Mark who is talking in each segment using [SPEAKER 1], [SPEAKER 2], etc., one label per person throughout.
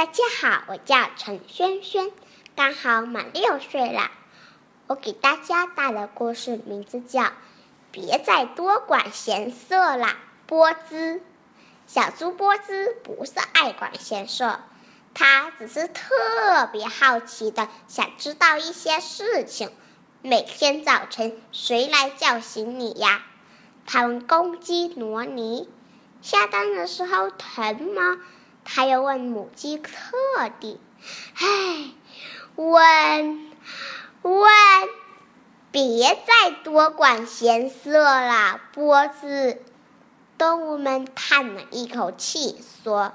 [SPEAKER 1] 大家好，我叫陈轩轩，刚好满六岁了。我给大家带来故事，名字叫《别再多管闲事啦》。波兹，小猪波兹不是爱管闲事，他只是特别好奇的想知道一些事情。每天早晨，谁来叫醒你呀？他问公鸡罗尼：“下蛋的时候疼吗？”他又问母鸡特地：“唉，问问，别再多管闲事了，波子。”动物们叹了一口气，说：“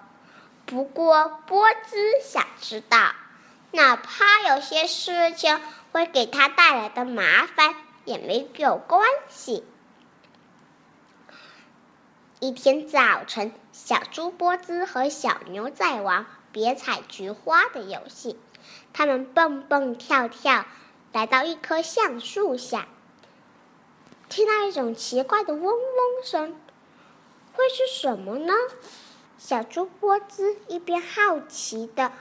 [SPEAKER 1] 不过波兹想知道，哪怕有些事情会给他带来的麻烦，也没有关系。”一天早晨，小猪波兹和小牛在玩别采菊花的游戏。他们蹦蹦跳跳，来到一棵橡树下，听到一种奇怪的嗡嗡声。会是什么呢？小猪波兹一边好奇的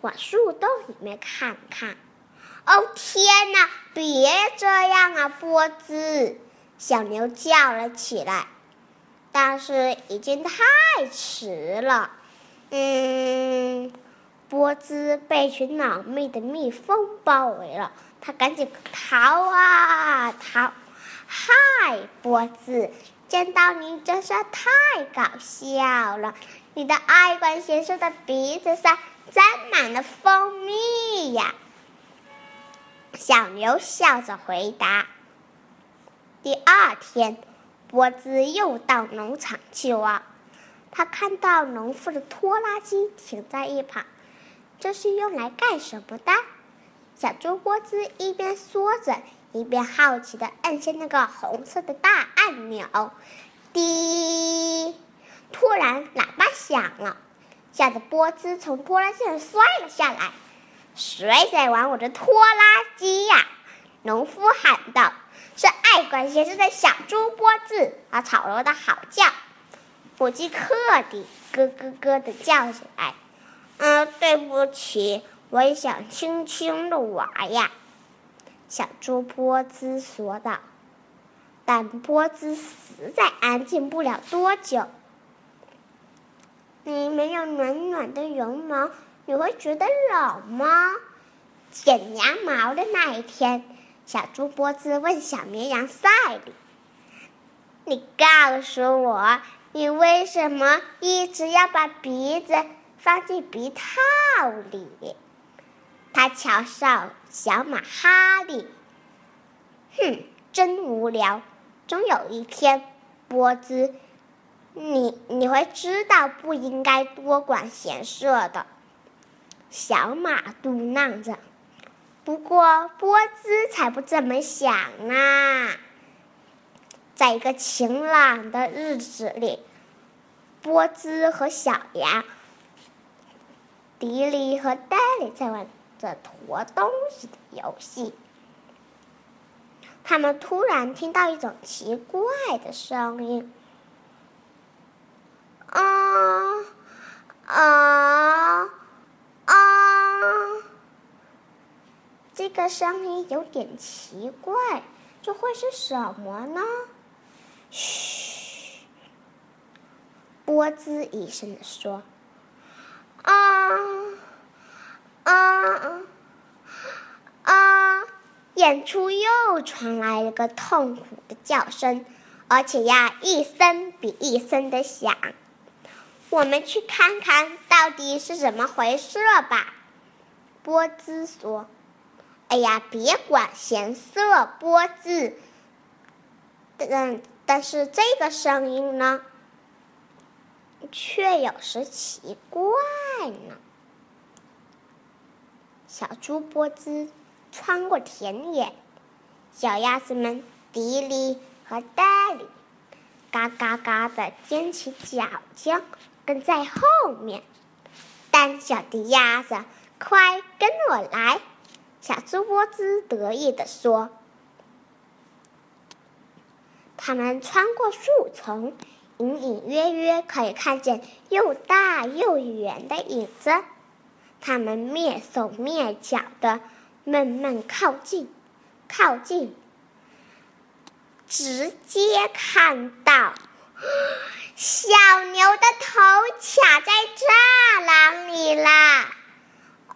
[SPEAKER 1] 往树洞里面看看。哦天哪！别这样啊，波兹！小牛叫了起来。但是已经太迟了，嗯，波兹被一群恼蜜的蜜蜂包围了，他赶紧逃啊逃！嗨，波兹，见到你真是太搞笑了！你的爱管闲事的鼻子上沾满了蜂蜜呀！小牛笑着回答。第二天。波兹又到农场去了，他看到农夫的拖拉机停在一旁，这是用来干什么的？小猪波兹一边说着，一边好奇的按下那个红色的大按钮。滴！突然，喇叭响了，吓得波兹从拖拉机上摔了下来。谁在玩我的拖拉机呀？农夫喊道。是爱管闲事的小猪波子，它吵了的好叫，母鸡克地咯咯咯的叫起来。嗯，对不起，我也想轻轻的玩呀。小猪波兹说道。但波兹实在安静不了多久。你没有暖暖的绒毛，你会觉得冷吗？剪羊毛的那一天。小猪波兹问小绵羊赛里：“你告诉我，你为什么一直要把鼻子放进鼻套里？”他瞧上小马哈利：“哼，真无聊。终有一天，波兹，你你会知道不应该多管闲事的。”小马嘟囔着。不过波兹才不这么想呢。在一个晴朗的日子里，波兹和小羊迪里和戴里在玩着驮东西的游戏。他们突然听到一种奇怪的声音：“啊啊！”这个声音有点奇怪，这会是什么呢？嘘，波兹一声的说：“啊啊啊！”演出又传来了个痛苦的叫声，而且呀，一声比一声的响。我们去看看到底是怎么回事吧。”波兹说。哎呀，别管闲色波字，但但是这个声音呢，却有时奇怪呢。小猪波兹穿过田野，小鸭子们迪里和戴里嘎嘎嘎的踮起脚尖跟在后面。胆小的鸭子，快跟我来！小猪波兹得意地说：“他们穿过树丛，隐隐约约可以看见又大又圆的影子。他们蹑手蹑脚的慢慢靠近，靠近，直接看到小牛的头卡在栅栏里啦！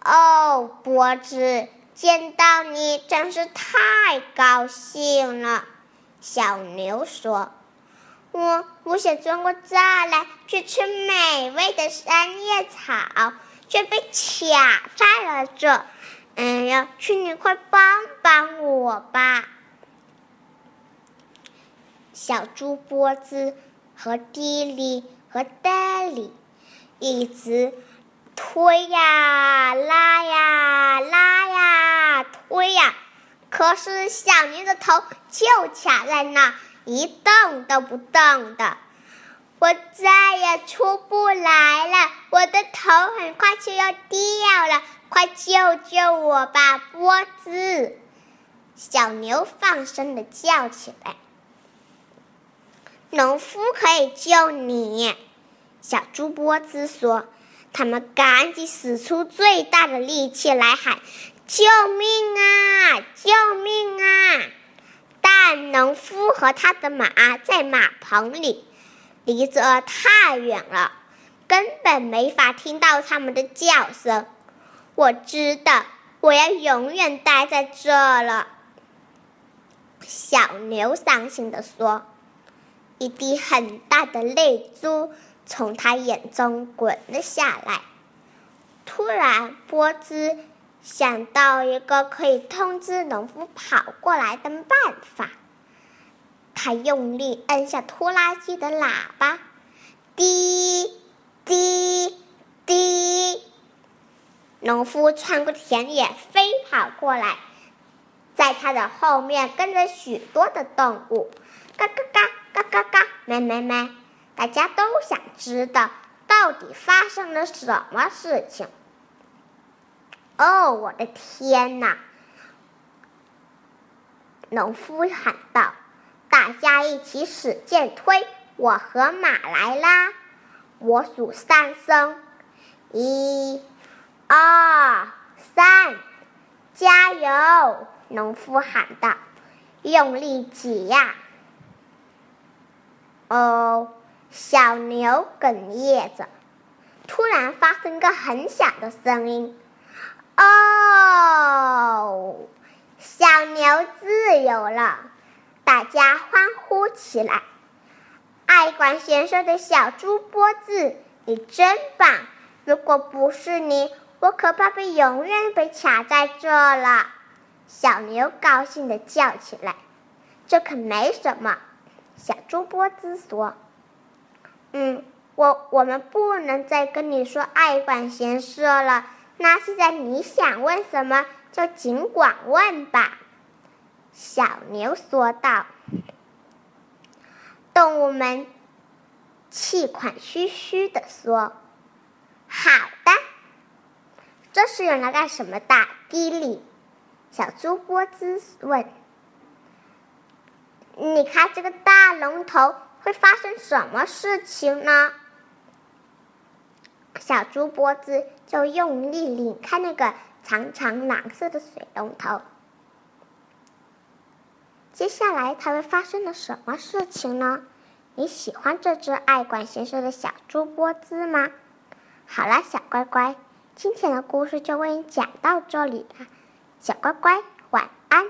[SPEAKER 1] 哦，波子，见到你真是太高兴了。小牛说：“我我想钻过栅栏去吃美味的三叶草，却被卡在了这。哎呀，请你快帮帮我吧！”小猪波子和迪里和戴里一直推呀拉呀拉呀推呀。可是小牛的头就卡在那，一动都不动的。我再也出不来了，我的头很快就要掉了，快救救我吧，波子！小牛放声的叫起来。农夫可以救你，小猪波子说。他们赶紧使出最大的力气来喊。救命啊！救命啊！但农夫和他的马在马棚里，离着太远了，根本没法听到他们的叫声。我知道，我要永远待在这了。小牛伤心地说，一滴很大的泪珠从他眼中滚了下来。突然，波兹。想到一个可以通知农夫跑过来的办法，他用力按下拖拉机的喇叭，滴滴滴，农夫穿过田野飞跑过来，在他的后面跟着许多的动物，嘎嘎嘎嘎嘎嘎，咩咩咩，大家都想知道到底发生了什么事情。哦，我的天哪！农夫喊道：“大家一起使劲推，我和马来啦！我数三声，一、二、三，加油！”农夫喊道：“用力挤呀！”哦，小牛哽咽着，突然发生个很响的声音。哦，小牛自由了，大家欢呼起来。爱管闲事的小猪波子，你真棒！如果不是你，我可怕被永远被卡在这了。小牛高兴的叫起来：“这可没什么。”小猪波子说：“嗯，我我们不能再跟你说爱管闲事了。”那现在你想问什么，就尽管问吧。”小牛说道。动物们气喘吁吁地说：“好的。”这是用来干什么的？迪里，小猪波兹问。“你看这个大龙头会发生什么事情呢？”小猪波子就用力拧开那个长长蓝色的水龙头。接下来，它会发生了什么事情呢？你喜欢这只爱管闲事的小猪波子吗？好了，小乖乖，今天的故事就为你讲到这里了。小乖乖，晚安